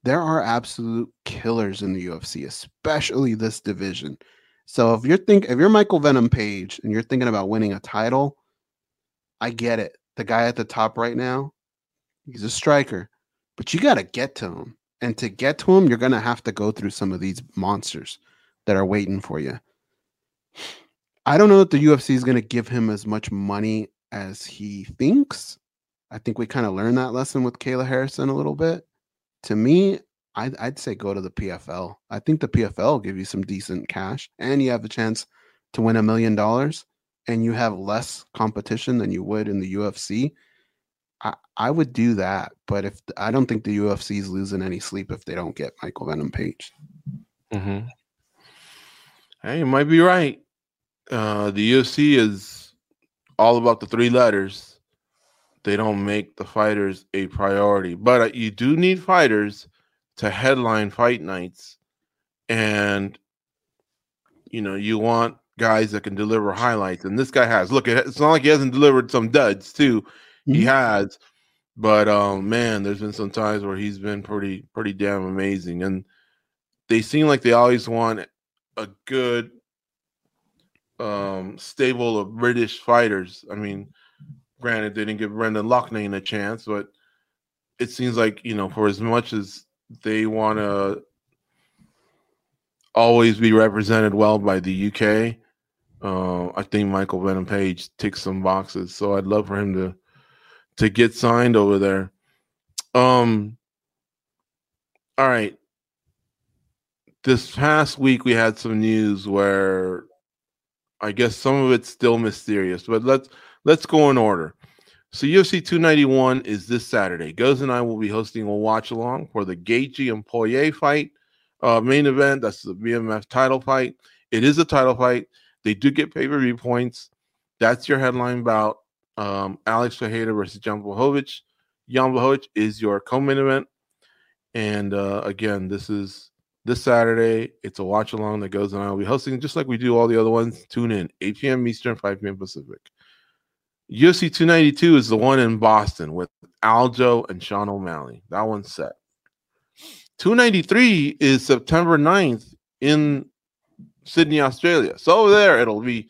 there are absolute killers in the UFC, especially this division. So if you're think if you're Michael Venom Page and you're thinking about winning a title, I get it. The guy at the top right now, he's a striker. But you got to get to him. And to get to him, you're going to have to go through some of these monsters that are waiting for you. I don't know if the UFC is going to give him as much money as he thinks. I think we kind of learned that lesson with Kayla Harrison a little bit. To me, I'd, I'd say go to the PFL. I think the PFL will give you some decent cash, and you have a chance to win a million dollars, and you have less competition than you would in the UFC. I, I would do that, but if I don't think the UFC is losing any sleep if they don't get Michael Venom Page. Mm-hmm. Hey, you might be right. Uh, the UFC is all about the three letters. They don't make the fighters a priority, but uh, you do need fighters to headline fight nights, and you know you want guys that can deliver highlights. And this guy has. Look, it- it's not like he hasn't delivered some duds too. He Mhm. has, but um, man, there's been some times where he's been pretty, pretty damn amazing, and they seem like they always want a good um stable of British fighters. I mean, granted, they didn't give Brendan Loughnane a chance, but it seems like you know, for as much as they want to always be represented well by the UK, uh, I think Michael Venom Page ticks some boxes. So I'd love for him to to get signed over there. Um. All right. This past week we had some news where I guess some of it's still mysterious, but let's let's go in order. So UFC 291 is this Saturday. Goes and I will be hosting a watch along for the Gaethje and Poirier fight, uh, main event. That's the BMF title fight. It is a title fight. They do get pay per view points. That's your headline bout. Um, Alex Pereira versus Jan Blachowicz. Jan Blachowicz is your co-main event. And uh, again, this is this Saturday. It's a watch along that goes on. I will be hosting just like we do all the other ones. Tune in 8 p.m. Eastern, 5 p.m. Pacific. UFC 292 is the one in Boston with Aljo and Sean O'Malley. That one's set. 293 is September 9th in Sydney, Australia. So over there, it'll be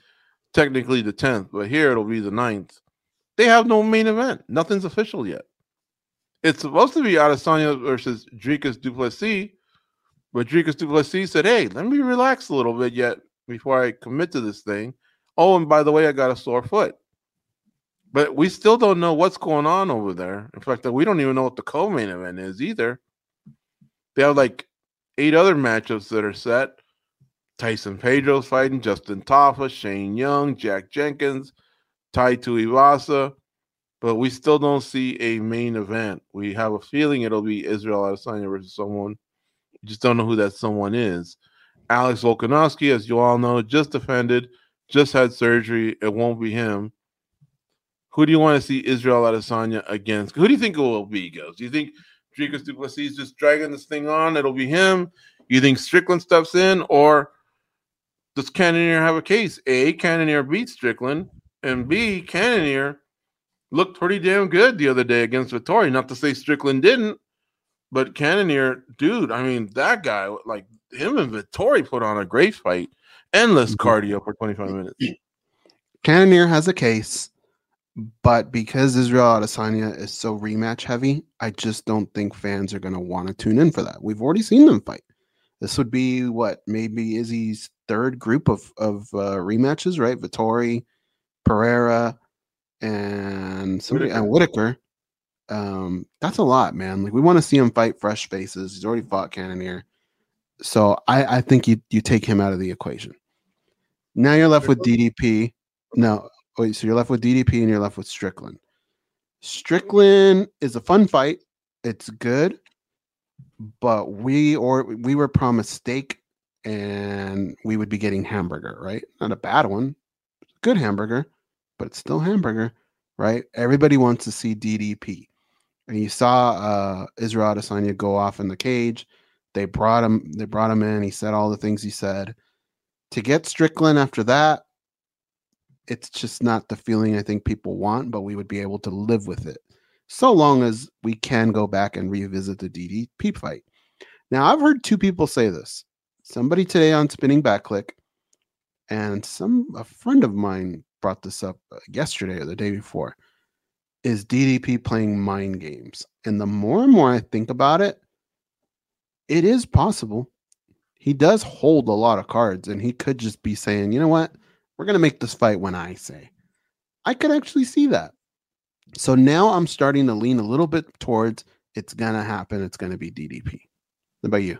technically the 10th, but here it'll be the 9th. They have no main event. Nothing's official yet. It's supposed to be Adesanya versus Dricus du Plessis, Dricus du Plessis said, "Hey, let me relax a little bit yet before I commit to this thing." Oh, and by the way, I got a sore foot. But we still don't know what's going on over there. In fact, we don't even know what the co-main event is either. They have like eight other matchups that are set. Tyson Pedro's fighting Justin Tafa, Shane Young, Jack Jenkins, Tai Tuivasa, but we still don't see a main event. We have a feeling it'll be Israel Adesanya versus someone You just don't know who that someone is. Alex Volkanovski, as you all know, just defended, just had surgery. It won't be him. Who do you want to see Israel Adesanya against? Who do you think it will be, Goes? Do you think Dricus du Plessis is just dragging this thing on? It'll be him. You think Strickland steps in, or does Cannonier have a case? A, Cannonier beat Strickland, and B, Cannonier looked pretty damn good the other day against Vettori. Not to say Strickland didn't, but Cannonier, dude, I mean, that guy, like him and Vettori put on a great fight. Endless Mhm. cardio for 25 minutes. Cannonier has a case, but because Israel Adesanya is so rematch heavy, I just don't think fans are going to want to tune in for that. We've already seen them fight. This would be what maybe Izzy's third group of of uh, rematches, right? Vettori, Pereira, and somebody and Whitaker. Um, that's a lot, man. Like we want to see him fight fresh faces. He's already fought Cannonier, so I I think you you take him out of the equation. Now you're left with DDP. No, wait. So you're left with DDP and you're left with Strickland. Strickland is a fun fight. It's good, but we or we were promised steak, and we would be getting hamburger, right? Not a bad one, good hamburger, but it's still hamburger, right? Everybody wants to see DDP, and you saw uh, Israel Adesanya go off in the cage. They brought him. They brought him in. He said all the things he said. To get Strickland after that, it's just not the feeling I think people want, but we would be able to live with it so long as we can go back and revisit the DDP fight. Now, I've heard two people say this. Somebody today on Spinning Back Click, and some a friend of mine brought this up uh, yesterday or the day before. Is DDP playing mind games? And the more and more I think about it, it is possible. He does hold a lot of cards, and he could just be saying, you know what? We're going to make this fight when I say. I could actually see that. So now I'm starting to lean a little bit towards it's going to happen. It's going to be DDP. What about you?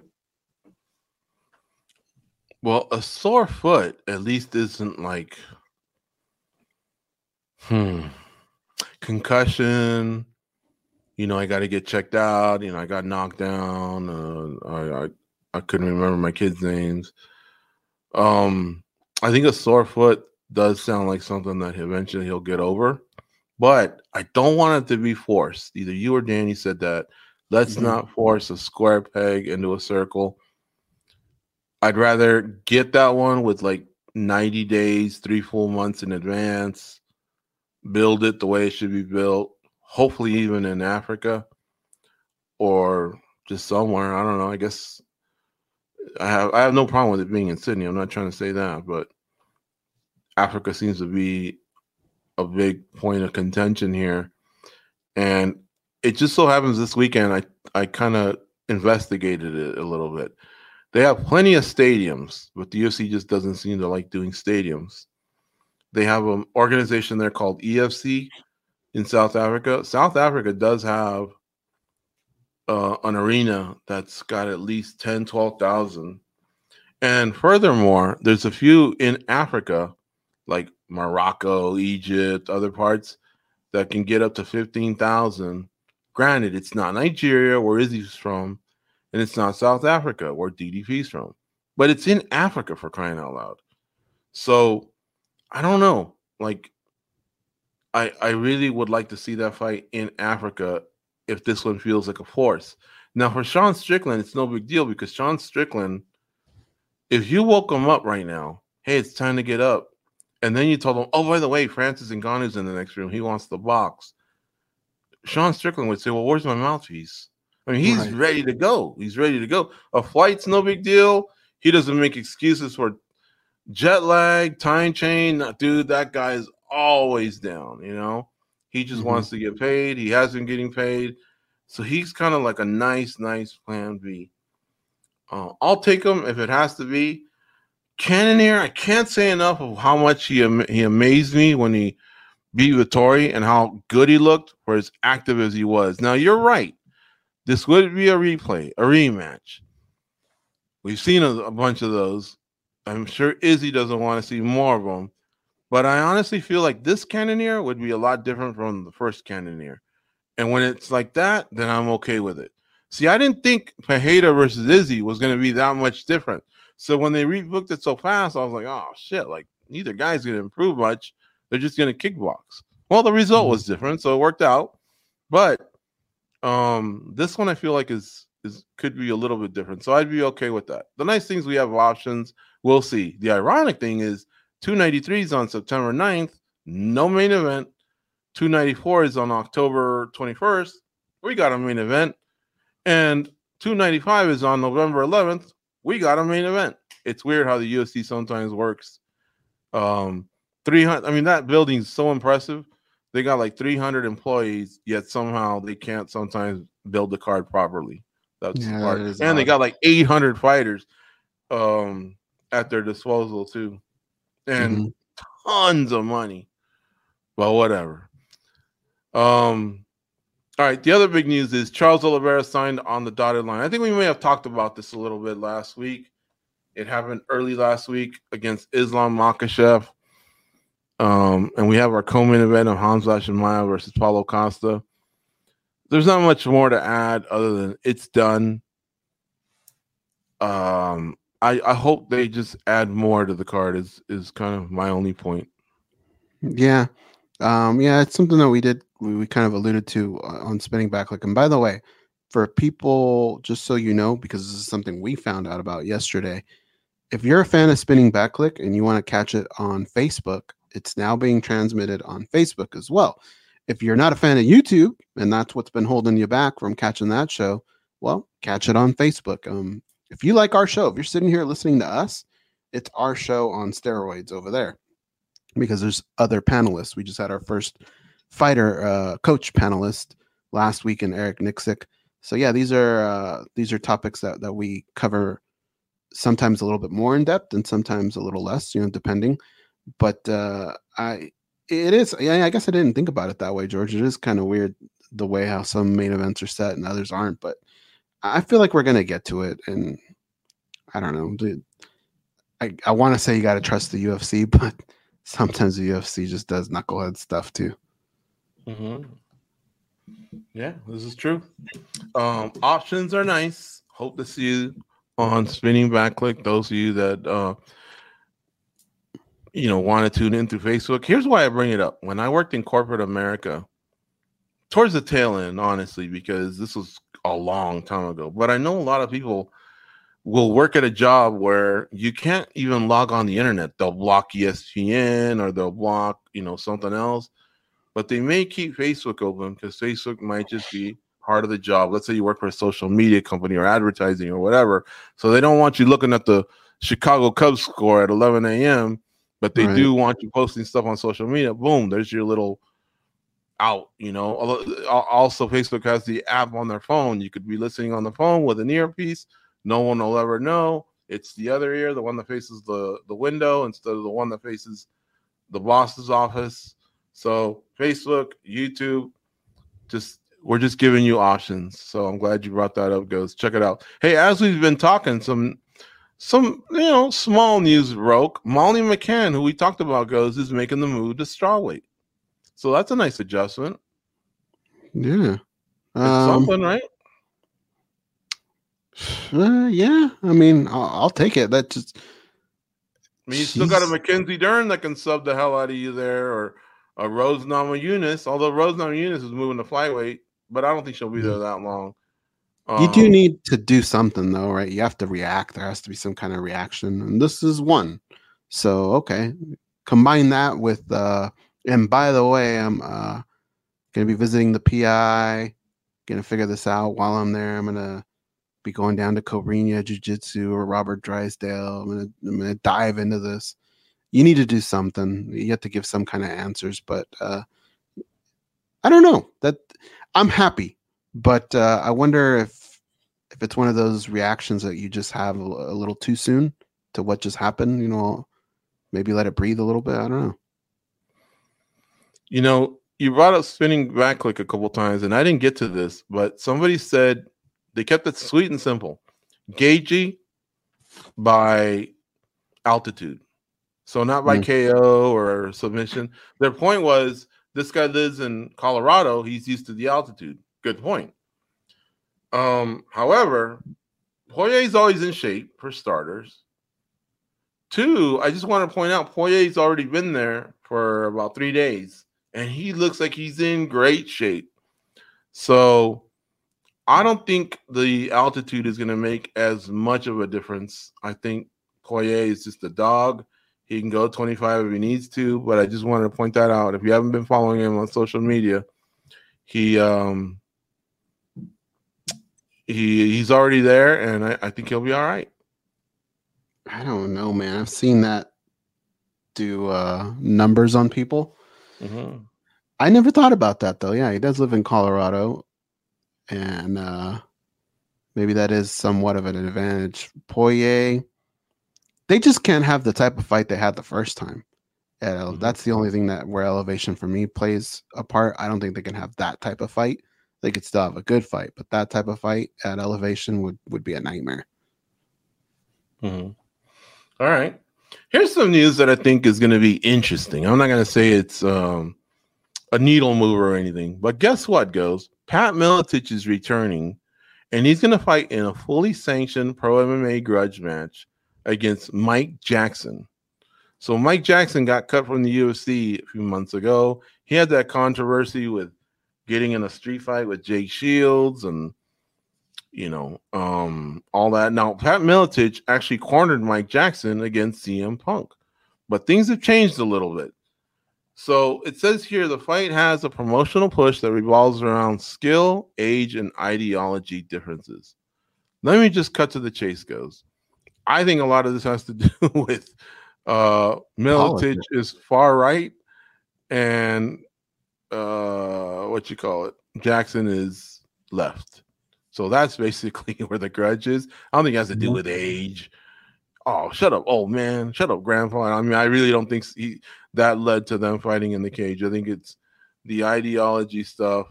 Well, a sore foot at least isn't like hmm concussion. You know, I got to get checked out. You know, I got knocked down. Uh, I, I I couldn't remember my kids' names. Um, I think a sore foot does sound like something that eventually he'll get over, but I don't want it to be forced. Either you or Danny said that. Let's Mhm. not force a square peg into a circle. I'd rather get that one with like 90 days, three full months in advance, build it the way it should be built, hopefully, even in Africa or just somewhere. I don't know. I guess I have I have no problem with it being in Sydney. I'm not trying to say that, but Africa seems to be a big point of contention here. And it just so happens this weekend I I kind of investigated it a little bit. They have plenty of stadiums, but the UFC just doesn't seem to like doing stadiums. They have an organization there called EFC in South Africa. South Africa does have uh, an arena that's got at least 10, 12,000. And furthermore, there's a few in Africa, like Morocco, Egypt, other parts, that can get up to 15,000. Granted, it's not Nigeria, where Izzy's from, and it's not South Africa, where DDP's from, but it's in Africa for crying out loud. So I don't know. Like, I I really would like to see that fight in Africa if this one feels like a force. Now for Sean Strickland, it's no big deal because Sean Strickland, if you woke him up right now, hey, it's time to get up, and then you told him, oh, by the way, Francis Ngannou's in the next room. He wants the box. Sean Strickland would say, well, where's my mouthpiece? I mean, he's Right. ready to go. He's ready to go. A flight's no big deal. He doesn't make excuses for jet lag, time chain. Dude, that guy is always down, you know? He just Mhm. wants to get paid. He has been getting paid. So he's kind of like a nice, nice plan B. Uh, I'll take him if it has to be. Cannonier, I can't say enough of how much he am- he amazed me when he beat Vettori and how good he looked for as active as he was. Now you're right. This would be a replay, a rematch. We've seen a, a bunch of those. I'm sure Izzy doesn't want to see more of them. But I honestly feel like this Cannonier would be a lot different from the first Cannonier. And when it's like that, then I'm okay with it. See, I didn't think Pereira versus Izzy was going to be that much different. So when they rebooked it so fast, I was like, oh shit, like neither guy's going to improve much. They're just going to kickbox. Well, the result was different, so it worked out. But um this one I feel like is is could be a little bit different. So I'd be okay with that. The nice things we have options. We'll see. The ironic thing is 293 is on September 9th, no main event. 294 is on October 21st. We got a main event. And 295 is on November 11th. We got a main event. It's weird how the UFC sometimes works. Um 300 I mean that building's so impressive. They got like 300 employees, yet somehow they can't sometimes build the card properly. That's Yeah, part. that And they got like 800 fighters um at their disposal too. And Mhm. tons of money. But whatever. Um all right, the other big news is Charles Oliveira signed on the dotted line. I think we may have talked about this a little bit last week. It happened early last week against Islam Makhachev. Um, and we have our co-main event of Khamzat Chimaev versus Paulo Costa. There's not much more to add other than it's done. Um, I, I hope they just add more to the card is is kind of my only point. Yeah. Um, yeah, it's something that we did we, we kind of alluded to uh, on spinning back click. And by the way, for people, just so you know, because this is something we found out about yesterday. If you're a fan of spinning back click and you want to catch it on Facebook, it's now being transmitted on Facebook as well. If you're not a fan of YouTube and that's what's been holding you back from catching that show, well, catch it on Facebook. Um, if you like our show, if you're sitting here listening to us, it's our show on steroids over there because there's other panelists. We just had our first fighter uh, coach panelist last week in Eric Nicksick. So yeah, these are uh, these are topics that that we cover sometimes a little bit more in depth and sometimes a little less, you know, depending. But uh, I it is yeah, I guess I didn't think about it that way, George. It is kind of weird the way how some main events are set and others aren't, but I feel like we're gonna get to it, and I don't know. dude, I I want to say you got to trust the UFC, but sometimes the UFC just does knucklehead stuff too. Mm-hmm. Yeah, this is true. Um, options are nice. Hope to see you on spinning back click. Those of you that uh, you know want to tune in through Facebook. Here's why I bring it up. When I worked in corporate America, towards the tail end, honestly, because this was a long time ago. But I know a lot of people will work at a job where you can't even log on the internet. They'll block ESPN or they'll block, you know, something else. But they may keep Facebook open because Facebook might just be part of the job. Let's say you work for a social media company or advertising or whatever. So they don't want you looking at the Chicago Cubs score at 11 a.m., but they Right. do want you posting stuff on social media. Boom, there's your little out, you know. Also, Facebook has the app on their phone. You could be listening on the phone with an earpiece. No one will ever know. It's the other ear, the one that faces the, the window instead of the one that faces the boss's office. So Facebook, YouTube, just we're just giving you options. So I'm glad you brought that up, goes. Check it out. Hey, as we've been talking, some some you know small news broke. Molly McCann, who we talked about, goes is making the move to strawweight. So that's a nice adjustment. Yeah. Um, something, right? uh, yeah. I mean, I'll, I'll take it. That just I mean, you still got a Jeez. Mackenzie Dern that can sub the hell out of you there, or a Rose Namajunas. Although Rose Namajunas is moving to flyweight, but I don't think she'll be there that long. You do Um, need to do something though, right? You have to react. There has to be some kind of reaction, and this is one. So okay, combine that with. uh And by the way, I'm uh gonna be visiting the PI. Gonna figure this out while I'm there. I'm gonna be going down to Cobrinha Jiu Jitsu or Robert Drysdale. I'm gonna I'm gonna dive into this. You need to do something. You have to give some kind of answers, but uh I don't know. That I'm happy, but uh I wonder if if it's one of those reactions that you just have a, a little too soon to what just happened. You know, maybe let it breathe a little bit. I don't know. You know, you brought up spinning back like a couple times, and I didn't get to this, but somebody said they kept it sweet and simple. Gaethje by altitude. So not by Mm. KO or submission. Their point was this guy lives in Colorado, he's used to the altitude. Good point. Um, however, Poirier's always in shape for starters. Two, I just want to point out Poirier's already been there for about three days, and he looks like he's in great shape. So I don't think the altitude is going to make as much of a difference. I think Poirier is just a dog. He can go 25 if he needs to, but I just wanted to point that out. If you haven't been following him on social media, he um he he's already there, and I, I think he'll be all right. I don't know, man. I've seen that do uh, numbers on people. Mm-hmm. I never thought about that though. Yeah, he does live in Colorado, and uh, maybe that is somewhat of an advantage. Poirier, they just can't have the type of fight they had the first time. Yeah, Mhm. That's the only thing that where elevation for me plays a part. I don't think they can have that type of fight. They could still have a good fight, but that type of fight at elevation would would be a nightmare. Mhm. All right. Here's some news that I think is going to be interesting. I'm not going to say it's um, a needle mover or anything, but guess what, goes? Pat Miletich is returning, and he's going to fight in a fully sanctioned pro MMA grudge match against Mike Jackson. So Mike Jackson got cut from the UFC a few months ago. He had that controversy with getting in a street fight with Jake Shields and you know, um, all that. Now, Pat Miletich actually cornered Mike Jackson against CM Punk, but things have changed a little bit. So it says here the fight has a promotional push that revolves around skill, age, and ideology differences. Let me just cut to the chase, goes. I think a lot of this has to do with uh Politics. is far right and uh what you call it Jackson is left. So that's basically where the grudge is. I don't think it has to do Mhm. with age. Oh, shut up, old man. Shut up, grandpa. I mean, I really don't think he, that led to them fighting in the cage. I think it's the ideology stuff.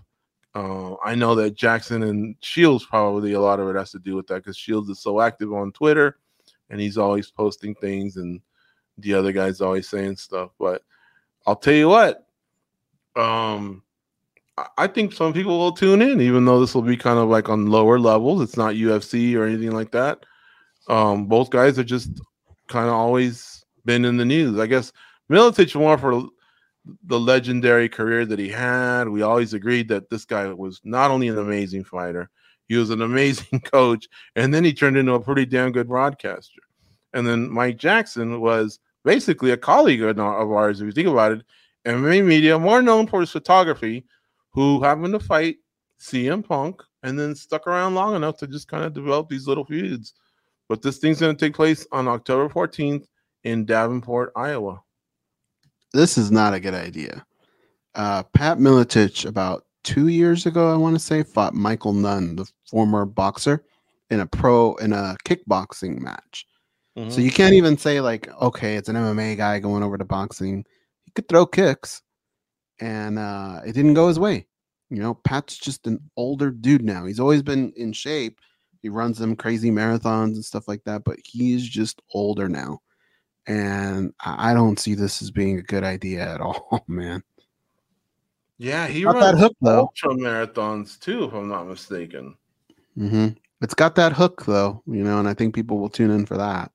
Uh, I know that Jackson and Shields probably a lot of it has to do with that because Shields is so active on Twitter and he's always posting things and the other guy's always saying stuff. But I'll tell you what, um, I- think some people will tune in, even though this will be kind of like on lower levels. It's not UFC or anything like that. Um, both guys have just kind of always been in the news. I guess Miletich more for the legendary career that he had. We always agreed that this guy was not only an amazing fighter, he was an amazing coach, and then he turned into a pretty damn good broadcaster. And then Mike Jackson was basically a colleague of ours, if you think about it, MMA media, more known for his photography, who happened to fight CM Punk and then stuck around long enough to just kind of develop these little feuds. But this thing's going to take place on October 14th in Davenport, Iowa. this is not a good idea. Uh, Pat Miletich, about two years ago, I want to say, fought Michael Nunn, the former boxer, in a pro in a kickboxing match. So you can't even say like, okay, it's an MMA guy going over to boxing. He could throw kicks, and uh, it didn't go his way. You know, Pat's just an older dude now. He's always been in shape. He runs them crazy marathons and stuff like that, but he's just older now. And I I don't see this as being a good idea at all, man. yeah, he Got runs that hook though. ultra marathons too, if I'm not mistaken. hmm It's got that hook though, you know, and I think people will tune in for that.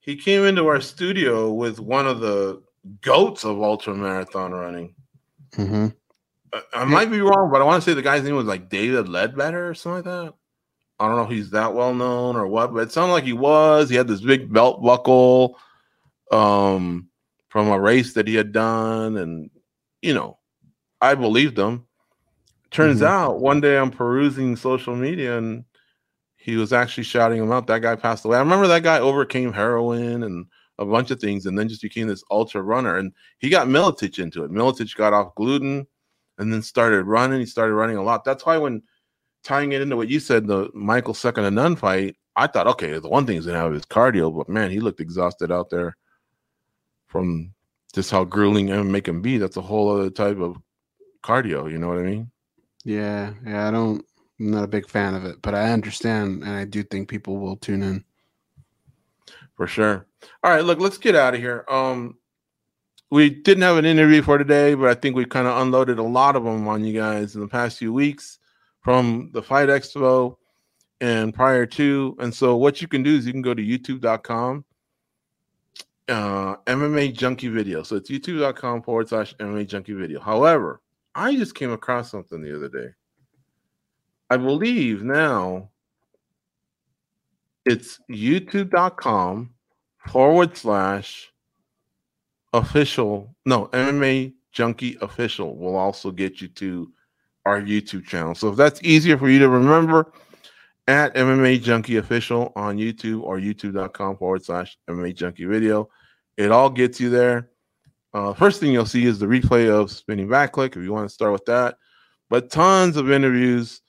He came into our studio with one of the goats of ultra marathon running. hmm I, I might be wrong, but I want to say the guy's name was like David Ledbetter or something like that. I don't know if he's that well known or what, but it sounded like he was. He had this big belt buckle um, from a race that he had done, and you know, I believed him. Turns Mhm. out one day I'm perusing social media and he was actually shouting him out. That guy passed away. I remember that guy overcame heroin and a bunch of things and then just became this ultra runner. And he got Miletich into it. Miletich got off gluten and then started running. He started running a lot. That's why when tying it into what you said, the Michael second and none fight, I thought, okay, the one thing he's gonna have is cardio, but man, he looked exhausted out there from just how grueling MMA can be. That's a whole other type of cardio, you know what I mean? Yeah, yeah, I don't I'm not a big fan of it, but I understand and I do think people will tune in. For sure. All right, look, let's get out of here. Um we didn't have an interview for today, but I think we kind of unloaded a lot of them on you guys in the past few weeks from the Fight Expo and prior to. And so what you can do is you can go to youtube.com, uh, MMA Junkie Video. So it's youtube.com forward slash MMA Junkie Video. However, I just came across something the other day. I believe now it's youtube.com forward slash official. No, MMA Junkie Official will also get you to our YouTube channel. So if that's easier for you to remember, at MMA Junkie Official on YouTube or youtube.com forward slash MMA Junkie Video. It all gets you there. Uh, first thing you'll see is the replay of Spinning Back Click if you want to start with that. But tons of interviews.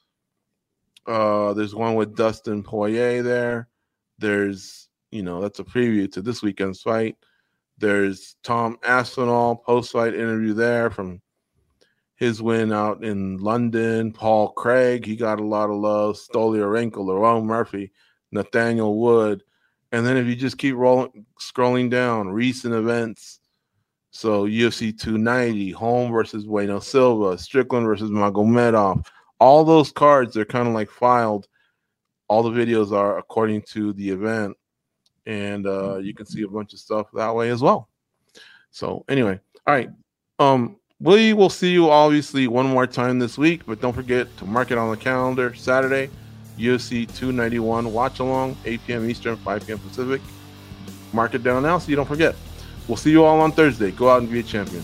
Uh, there's one with Dustin Poirier there. There's, you know, that's a preview to this weekend's fight. There's Tom Aspinall post fight interview there from his win out in London. Paul Craig, he got a lot of love. Stoliarenko, Lerone Murphy, Nathaniel Wood. And then if you just keep rolling, scrolling down, recent events. So UFC 290, Holm versus Bueno Silva, Strickland versus Magomedov. All those cards, they're kind of like filed. All the videos are according to the event. And uh, you can see a bunch of stuff that way as well. So anyway, all right. Um, we will see you obviously one more time this week, but don't forget to mark it on the calendar. Saturday, UFC 291 watch along, 8 p.m. Eastern, 5 p.m. Pacific. Mark it down now so you don't forget. We'll see you all on Thursday. Go out and be a champion.